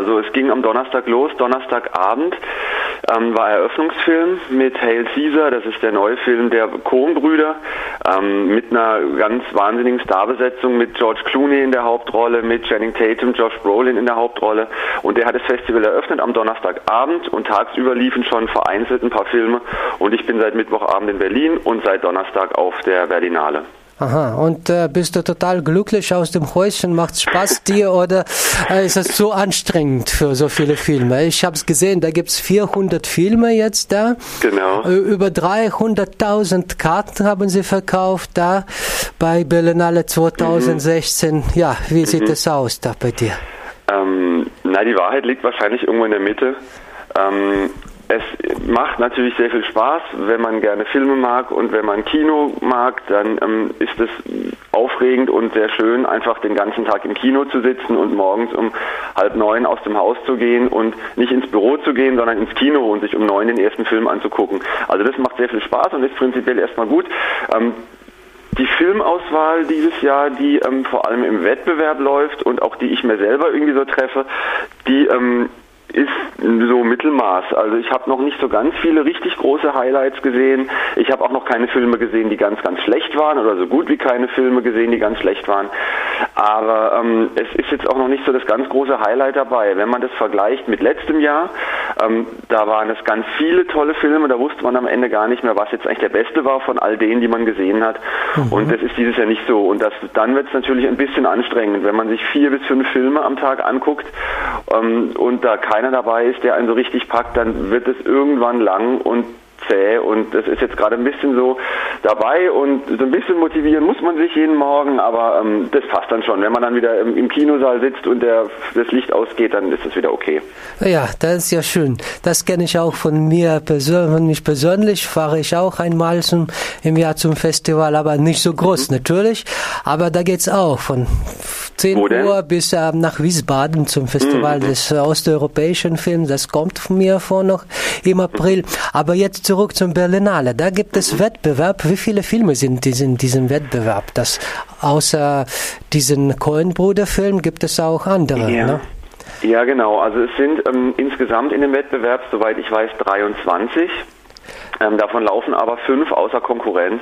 Also es ging am Donnerstag los, Donnerstagabend ähm, war Eröffnungsfilm mit Hail Caesar, das ist der neue Film der Coen-Brüder, ähm, mit einer ganz wahnsinnigen Starbesetzung mit George Clooney in der Hauptrolle, mit Channing Tatum, Josh Brolin in der Hauptrolle. Und der hat das Festival eröffnet am Donnerstagabend und tagsüber liefen schon vereinzelt ein paar Filme. Und ich bin seit Mittwochabend in Berlin und seit Donnerstag auf der Berlinale. Aha, und äh, bist du total glücklich aus dem Häuschen? Macht Spaß dir oder äh, ist es zu anstrengend für so viele Filme? Ich habe es gesehen, da gibt's 400 Filme jetzt da. Genau. Über 300.000 Karten haben sie verkauft da bei Berlinale 2016. Mhm. Ja, wie sieht mhm. es aus da bei dir? Ähm, na, die Wahrheit liegt wahrscheinlich irgendwo in der Mitte. Ähm, es macht natürlich sehr viel Spaß, wenn man gerne Filme mag und wenn man Kino mag, dann ähm, ist es aufregend und sehr schön, einfach den ganzen Tag im Kino zu sitzen und morgens um halb neun aus dem Haus zu gehen und nicht ins Büro zu gehen, sondern ins Kino und sich um neun den ersten Film anzugucken. Also das macht sehr viel Spaß und ist prinzipiell erstmal gut. Ähm, die Filmauswahl dieses Jahr, die ähm, vor allem im Wettbewerb läuft und auch die ich mir selber irgendwie so treffe, die ähm, ist so Mittelmaß. Also ich habe noch nicht so ganz viele richtig große Highlights gesehen. Ich habe auch noch keine Filme gesehen, die ganz, ganz schlecht waren oder so gut wie keine Filme gesehen, die ganz schlecht waren. Aber ähm, es ist jetzt auch noch nicht so das ganz große Highlight dabei. Wenn man das vergleicht mit letztem Jahr, ähm, da waren es ganz viele tolle Filme, da wusste man am Ende gar nicht mehr, was jetzt eigentlich der beste war von all denen, die man gesehen hat. Mhm. Und das ist dieses Jahr nicht so. Und das, dann wird es natürlich ein bisschen anstrengend, wenn man sich vier bis fünf Filme am Tag anguckt ähm, und da keiner dabei ist, der einen so richtig packt, dann wird es irgendwann lang und zäh und das ist jetzt gerade ein bisschen so dabei und so ein bisschen motivieren muss man sich jeden Morgen, aber ähm, das passt dann schon. Wenn man dann wieder im, im Kinosaal sitzt und der, das Licht ausgeht, dann ist das wieder okay. Ja, das ist ja schön. Das kenne ich auch von mir persönlich. Von mich persönlich fahre ich auch einmal zum, im Jahr zum Festival, aber nicht so groß mhm. natürlich. Aber da geht es auch von 10 Uhr bis äh, nach Wiesbaden zum Festival mhm. des osteuropäischen Films. Das kommt von mir vor noch im April. Aber jetzt zurück zum Berlinale. Da gibt es Wettbewerb. Wie viele Filme sind in diesem Wettbewerb? Das, außer diesen Coen-Bruder-Film gibt es auch andere. Ja. Ne? Ja, genau. Also es sind ähm, insgesamt in dem Wettbewerb, soweit ich weiß, 23. Ähm, davon laufen aber fünf außer Konkurrenz.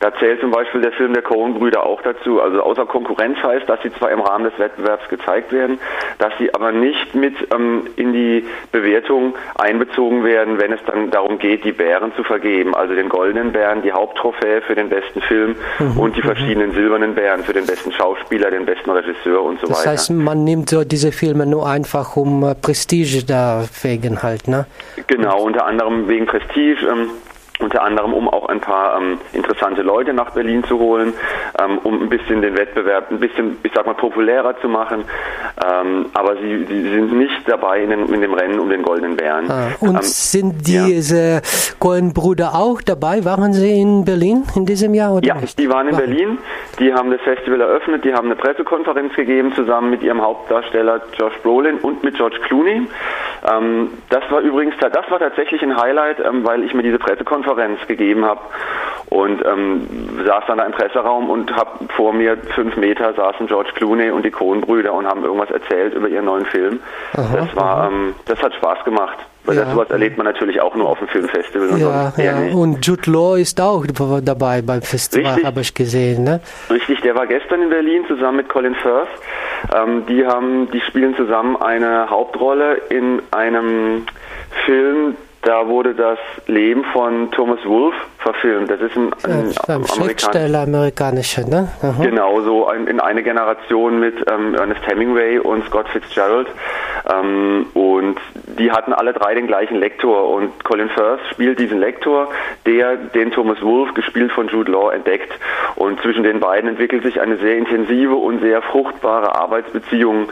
Da zählt zum Beispiel der Film der Coen-Brüder auch dazu. Also außer Konkurrenz heißt, dass sie zwar im Rahmen des Wettbewerbs gezeigt werden, dass sie aber nicht mit ähm, in die Bewertung einbezogen werden, wenn es dann darum geht, die Bären zu vergeben. Also den goldenen Bären, die Haupttrophäe für den besten Film mhm. und die mhm. verschiedenen silbernen Bären für den besten Schauspieler, den besten Regisseur und so das weiter. Das heißt, man nimmt so diese Filme nur einfach um äh, Prestige da wegen halt, ne? Genau, unter anderem wegen Prestige. Ähm, unter anderem um auch ein paar ähm, interessante Leute nach Berlin zu holen, ähm, um ein bisschen den Wettbewerb ein bisschen, ich sag mal, populärer zu machen. Ähm, aber sie, sie, sind nicht dabei in, den, in, dem Rennen um den Goldenen Bären. Ah, und ähm, sind diese ja. Cohen-Brüder auch dabei? Waren sie in Berlin in diesem Jahr? Oder ja, nicht? die waren in waren. Berlin. Die haben das Festival eröffnet. Die haben eine Pressekonferenz gegeben zusammen mit ihrem Hauptdarsteller Josh Brolin und mit George Clooney. Ähm, das war übrigens, das war tatsächlich ein Highlight, ähm, weil ich mir diese Pressekonferenz gegeben habe und ähm, saß dann da im Presseraum und habe vor mir fünf Meter saßen George Clooney und die Coen-Brüder und haben irgendwas erzählt über ihren neuen Film. Aha, das war, ähm, das hat Spaß gemacht. Weil ja. das sowas erlebt man natürlich auch nur auf dem Filmfestival. Und ja, ja. und Jude Law ist auch dabei beim Festival, habe ich gesehen. Ne? Richtig, der war gestern in Berlin zusammen mit Colin Firth. Ähm, die haben, die spielen zusammen eine Hauptrolle in einem Film, da wurde das Leben von Thomas Wolfe verfilmt. Das ist ein, ein, ein Schriftsteller amerikanischer, ne? Aha. Genau, so ein, in eine Generation mit ähm, Ernest Hemingway und Scott Fitzgerald. Ähm, und die hatten alle drei den gleichen Lektor und Colin Firth spielt diesen Lektor, der den Thomas Wolfe, gespielt von Jude Law, entdeckt. Und zwischen den beiden entwickelt sich eine sehr intensive und sehr fruchtbare Arbeitsbeziehung,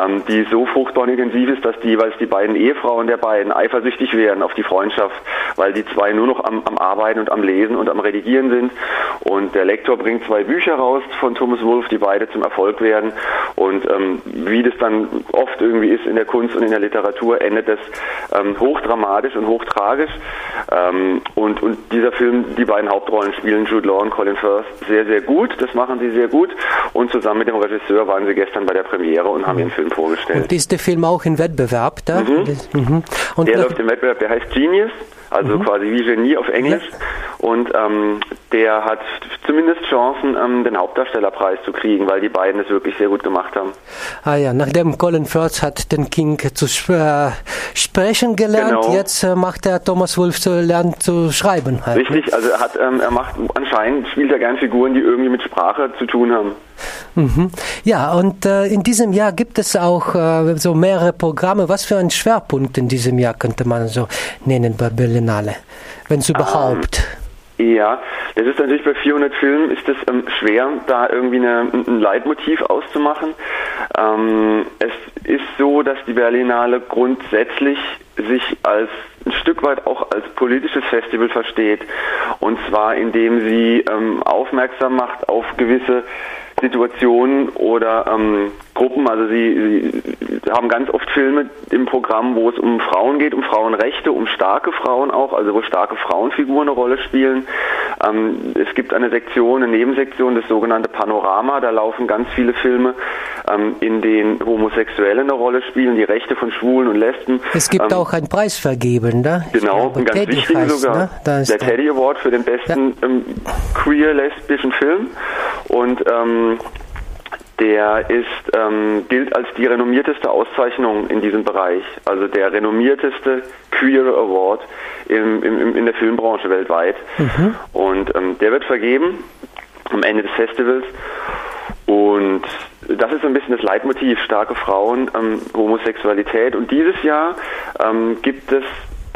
ähm, die so fruchtbar und intensiv ist, dass die jeweils die beiden Ehefrauen der beiden eifersüchtig werden auf die Freundschaft, weil die zwei nur noch am, am Arbeiten und am Lesen und am Redigieren sind. Und der Lektor bringt zwei Bücher raus von Thomas Wolfe, die beide zum Erfolg werden. Und ähm, wie das dann oft irgendwie ist in in der Kunst und in der Literatur endet das ähm, hochdramatisch und hochtragisch. Ähm, und, und dieser Film, die beiden Hauptrollen spielen Jude Law und Colin Firth sehr, sehr gut. Das machen sie sehr gut. Und zusammen mit dem Regisseur waren sie gestern bei der Premiere und haben ihren Film vorgestellt. Und ist der Film auch im Wettbewerb da? Mhm. Mhm. Und der läuft im Wettbewerb, der heißt Genius also mhm. quasi wie Genie auf Englisch. Und ähm, der hat zumindest Chancen, ähm, den Hauptdarstellerpreis zu kriegen, weil die beiden es wirklich sehr gut gemacht haben. Ah ja, nachdem Colin Firth hat den King zu äh, sprechen gelernt, genau. jetzt äh, macht der Thomas Wolf zu lernen zu schreiben. Halt, ne? Richtig, also er hat, ähm, er macht anscheinend spielt er gern Figuren, die irgendwie mit Sprache zu tun haben. Mhm. Ja, und äh, in diesem Jahr gibt es auch äh, so mehrere Programme. Was für ein Schwerpunkt in diesem Jahr könnte man so nennen bei Berlinale, wenn es überhaupt? Ähm, ja, das ist natürlich bei 400 Filmen ist es ähm, schwer, da irgendwie eine, ein Leitmotiv auszumachen. Ähm, es ist so, dass die Berlinale grundsätzlich sich als ein Stück weit auch als politisches Festival versteht. Und zwar indem sie ähm, aufmerksam macht auf gewisse Situationen oder ähm, Gruppen. Also sie, sie haben ganz oft Filme im Programm, wo es um Frauen geht, um Frauenrechte, um starke Frauen auch, also wo starke Frauenfiguren eine Rolle spielen. Ähm, es gibt eine Sektion, eine Nebensektion, das sogenannte Panorama. Da laufen ganz viele Filme, ähm, in denen Homosexuelle eine Rolle spielen, die Rechte von Schwulen und Lesben. Es gibt ähm, auch einen Preis vergeben, ne? Genau, einen ganz Teddy wichtigen heißt, sogar. Ne? Der Teddy Award für den besten ja. Ähm, queer-lesbischen Film. Und ähm, der ist, ähm, gilt als die renommierteste Auszeichnung in diesem Bereich, also der renommierteste Queer Award im, im, in der Filmbranche weltweit. Mhm. Und ähm, der wird vergeben am Ende des Festivals. Und das ist so ein bisschen das Leitmotiv, starke Frauen, ähm, Homosexualität. Und dieses Jahr ähm, gibt es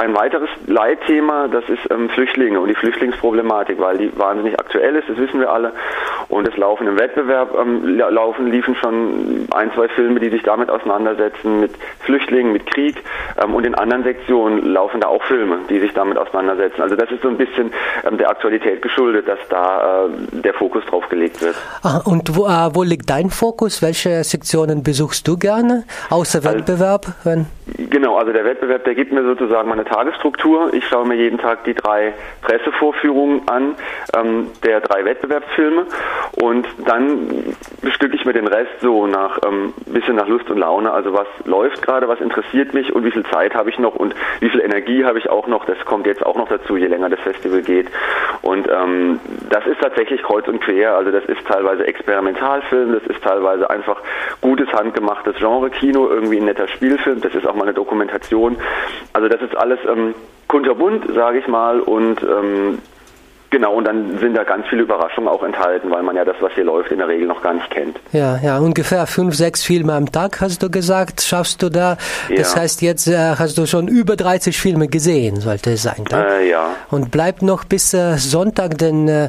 ein weiteres Leitthema, das ist ähm, Flüchtlinge und die Flüchtlingsproblematik, weil die wahnsinnig aktuell ist, das wissen wir alle. Und es laufen im Wettbewerb, ähm, laufen, liefen schon ein, zwei Filme, die sich damit auseinandersetzen, mit Flüchtlingen, mit Krieg. Ähm, und in anderen Sektionen laufen da auch Filme, die sich damit auseinandersetzen. Also das ist so ein bisschen ähm, der Aktualität geschuldet, dass da äh, der Fokus drauf gelegt wird. Aha, und wo, äh, wo liegt dein Fokus? Welche Sektionen besuchst du gerne, außer also Wettbewerb? Also, genau, also der Wettbewerb, der gibt mir sozusagen meine Tagesstruktur. Ich schaue mir jeden Tag die drei Pressevorführungen an, ähm, der drei Wettbewerbsfilme und dann bestücke ich mir den Rest so nach ähm, bisschen nach Lust und Laune. Also was läuft gerade, was interessiert mich und wie viel Zeit habe ich noch und wie viel Energie habe ich auch noch. Das kommt jetzt auch noch dazu, je länger das Festival geht. Und ähm, das ist tatsächlich kreuz und quer. Also das ist teilweise Experimentalfilm, das ist teilweise einfach gutes handgemachtes Genre-Kino, irgendwie ein netter Spielfilm. Das ist auch mal eine Dokumentation. Also das ist alles ähm, kunterbunt, sage ich mal, und ähm, Genau, und dann sind da ganz viele Überraschungen auch enthalten, weil man ja das, was hier läuft, in der Regel noch gar nicht kennt. Ja, ja, ungefähr fünf, sechs Filme am Tag hast du gesagt, schaffst du da. Ja. Das heißt, jetzt äh, hast du schon über 30 Filme gesehen, sollte es sein. Äh, ja. Und bleibt noch bis äh, Sonntag, den äh,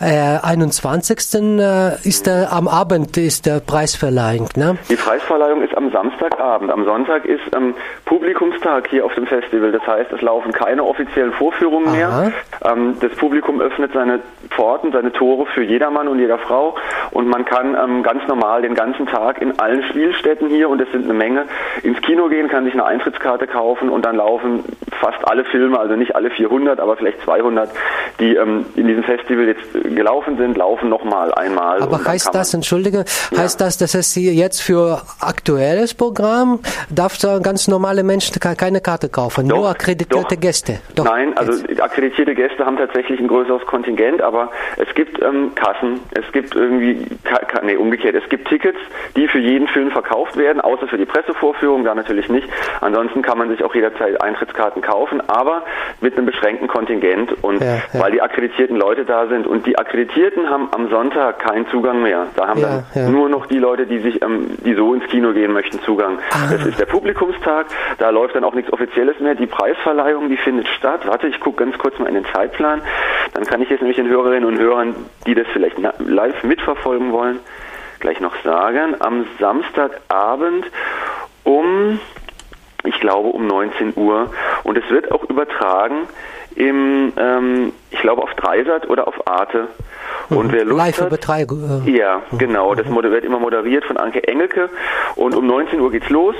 21. Äh, ist der, am Abend ist der Preisverleihung, ne? Die Preisverleihung ist am Samstagabend. Am Sonntag ist ähm, Publikumstag hier auf dem Festival. Das heißt, es laufen keine offiziellen Vorführungen Aha. mehr. Ähm, das Publikum Publikum öffnet seine Pforten, seine Tore für jedermann und jeder Frau und man kann ähm, ganz normal den ganzen Tag in allen Spielstätten hier, und es sind eine Menge, ins Kino gehen, kann sich eine Eintrittskarte kaufen und dann laufen fast alle Filme, also nicht alle 400, aber vielleicht 200, die ähm, in diesem Festival jetzt gelaufen sind, laufen nochmal einmal. Aber heißt das, entschuldige, ja. heißt das, dass es hier jetzt für aktuelles Programm darf da ganz normale Menschen keine Karte kaufen, doch, nur akkreditierte doch. Gäste? Doch. Nein, also akkreditierte Gäste haben tatsächlich ein größeres Kontingent, aber es gibt ähm, Kassen, es gibt irgendwie, nee, umgekehrt, es gibt Tickets, die für jeden Film verkauft werden, außer für die Pressevorführung, da natürlich nicht. Ansonsten kann man sich auch jederzeit Eintrittskarten kaufen, aber mit einem beschränkten Kontingent und ja, ja. weil die akkreditierten Leute da sind und die Akkreditierten haben am Sonntag keinen Zugang mehr. Da haben ja, dann nur noch die Leute, die sich, ähm, die so ins Kino gehen möchten, Zugang. Ah. Das ist der Publikumstag, da läuft dann auch nichts Offizielles mehr. Die Preisverleihung, die findet statt. Warte, ich gucke ganz kurz mal in den Zeitplan. Dann kann ich jetzt nämlich den Hörerinnen und Hörern, die das vielleicht live mitverfolgen wollen, gleich noch sagen. Am Samstagabend um, ich glaube, um 19 Uhr. Und es wird auch übertragen im, ähm, ich glaube, auf Dreisat oder auf Arte. Und mhm. wer Lust Live hat, äh, ja, genau. Das mhm. wird immer moderiert von Anke Engelke. Und um 19 Uhr geht's los.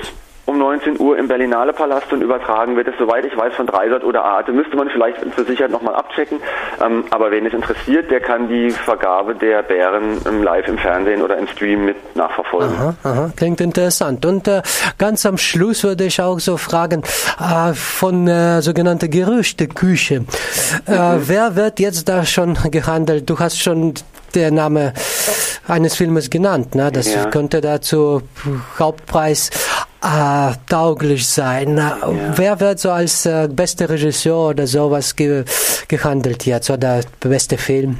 Um 19 Uhr im Berlinale Palast und übertragen wird es, soweit ich weiß, von Dreisat oder Arte. Müsste man vielleicht zur Sicherheit nochmal abchecken. Ähm, aber wen es interessiert, der kann die Vergabe der Bären ähm, live im Fernsehen oder im Stream mit nachverfolgen. Aha, aha, klingt interessant. Und äh, ganz am Schluss würde ich auch so fragen, äh, von äh, sogenannter Gerüchteküche. Äh, mhm. Wer wird jetzt da schon gehandelt? Du hast schon der Name eines Filmes genannt. Ne? Das ja. könnte dazu Hauptpreis äh, tauglich sein. Ja. Wer wird so als äh, bester Regisseur oder sowas ge gehandelt jetzt oder beste Film?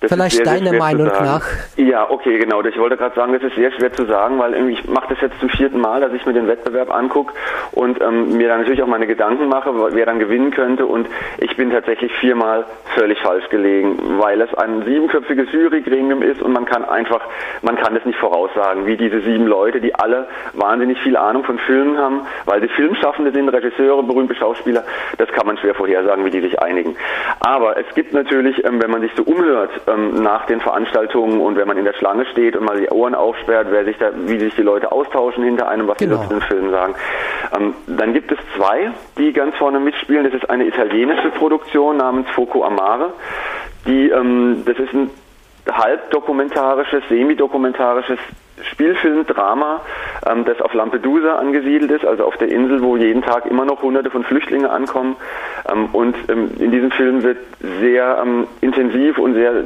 Das Vielleicht sehr, deine sehr Meinung nach? Ja, okay, genau. Ich wollte gerade sagen, das ist sehr schwer zu sagen, weil ich mache das jetzt zum vierten Mal, dass ich mir den Wettbewerb angucke und ähm, mir dann natürlich auch meine Gedanken mache, wer dann gewinnen könnte. Und ich bin tatsächlich viermal völlig falsch gelegen, weil es ein siebenköpfiges Jurygremium ist und man kann einfach, man kann es nicht voraussagen, wie diese sieben Leute, die alle wahnsinnig viel Ahnung von Filmen haben, weil sie Filmschaffende sind, Regisseure, berühmte Schauspieler, das kann man schwer vorhersagen, wie die sich einigen. Aber es gibt natürlich, ähm, wenn man sich so umhört, ähm, nach den Veranstaltungen und wenn man in der Schlange steht und mal die Ohren aufsperrt, wer sich da, wie sich die Leute austauschen hinter einem, was genau. die zu den Filmen sagen. Ähm, dann gibt es zwei, die ganz vorne mitspielen. Das ist eine italienische Produktion namens Foco Amare. Die, ähm, das ist ein halb dokumentarisches, semi-dokumentarisches Spielfilm-Drama, ähm, das auf Lampedusa angesiedelt ist, also auf der Insel, wo jeden Tag immer noch hunderte von Flüchtlingen ankommen. Ähm, und ähm, in diesem Film wird sehr ähm, intensiv und sehr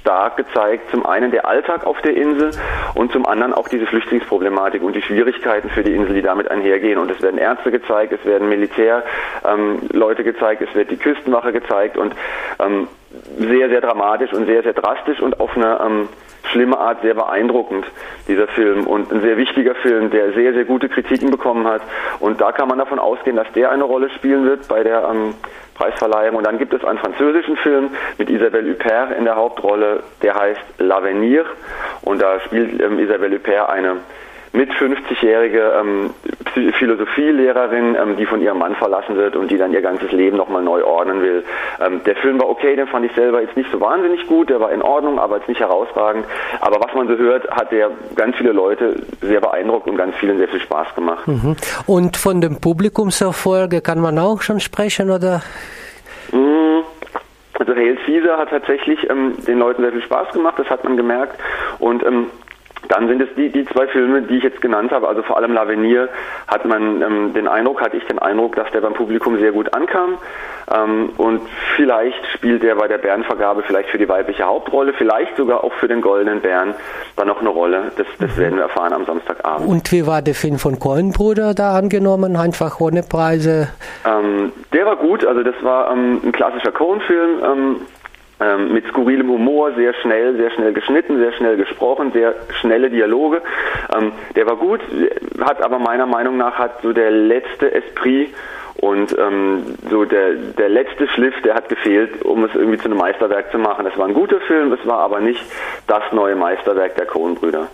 stark gezeigt, zum einen der Alltag auf der Insel und zum anderen auch diese Flüchtlingsproblematik und die Schwierigkeiten für die Insel, die damit einhergehen. Und es werden Ärzte gezeigt, es werden Militärleute gezeigt, es wird die Küstenwache gezeigt und ähm, sehr, sehr dramatisch und sehr, sehr drastisch und auf eine ähm, schlimme Art sehr beeindruckend, dieser Film. Und ein sehr wichtiger Film, der sehr, sehr gute Kritiken bekommen hat. Und da kann man davon ausgehen, dass der eine Rolle spielen wird bei der ähm, Preisverleihung. Und dann gibt es einen französischen Film mit Isabelle Huppert in der Hauptrolle, der heißt L'Avenir. Und da spielt ähm, Isabelle Huppert eine mit 50-jährige ähm, Philosophielehrerin, ähm, die von ihrem Mann verlassen wird und die dann ihr ganzes Leben nochmal neu ordnen will. Ähm, der Film war okay, den fand ich selber jetzt nicht so wahnsinnig gut, der war in Ordnung, aber jetzt nicht herausragend. Aber was man so hört, hat der ganz viele Leute sehr beeindruckt und ganz vielen sehr viel Spaß gemacht. Mhm. Und von dem Publikumserfolge kann man auch schon sprechen, oder? Mhm. Also Hail Caesar hat tatsächlich ähm, den Leuten sehr viel Spaß gemacht, das hat man gemerkt. Und ähm, dann sind es die, die zwei Filme, die ich jetzt genannt habe, also vor allem L'Avenir, hat man ähm, den Eindruck, hatte ich den Eindruck, dass der beim Publikum sehr gut ankam. Ähm, und vielleicht spielt der bei der Bärenvergabe vielleicht für die weibliche Hauptrolle, vielleicht sogar auch für den Goldenen Bären dann noch eine Rolle. Das, das werden wir erfahren am Samstagabend. Und wie war der Film von Coenbrüder da angenommen, einfach ohne Preise? Ähm, der war gut, also das war ähm, ein klassischer Coen-Film ähm, ähm, mit skurrilem Humor, sehr schnell, sehr schnell geschnitten, sehr schnell gesprochen, sehr schnelle Dialoge. Ähm, der war gut, hat aber meiner Meinung nach hat so der letzte Esprit und ähm, so der, der letzte Schliff, der hat gefehlt, um es irgendwie zu einem Meisterwerk zu machen. Es war ein guter Film, es war aber nicht das neue Meisterwerk der Coen-Brüder.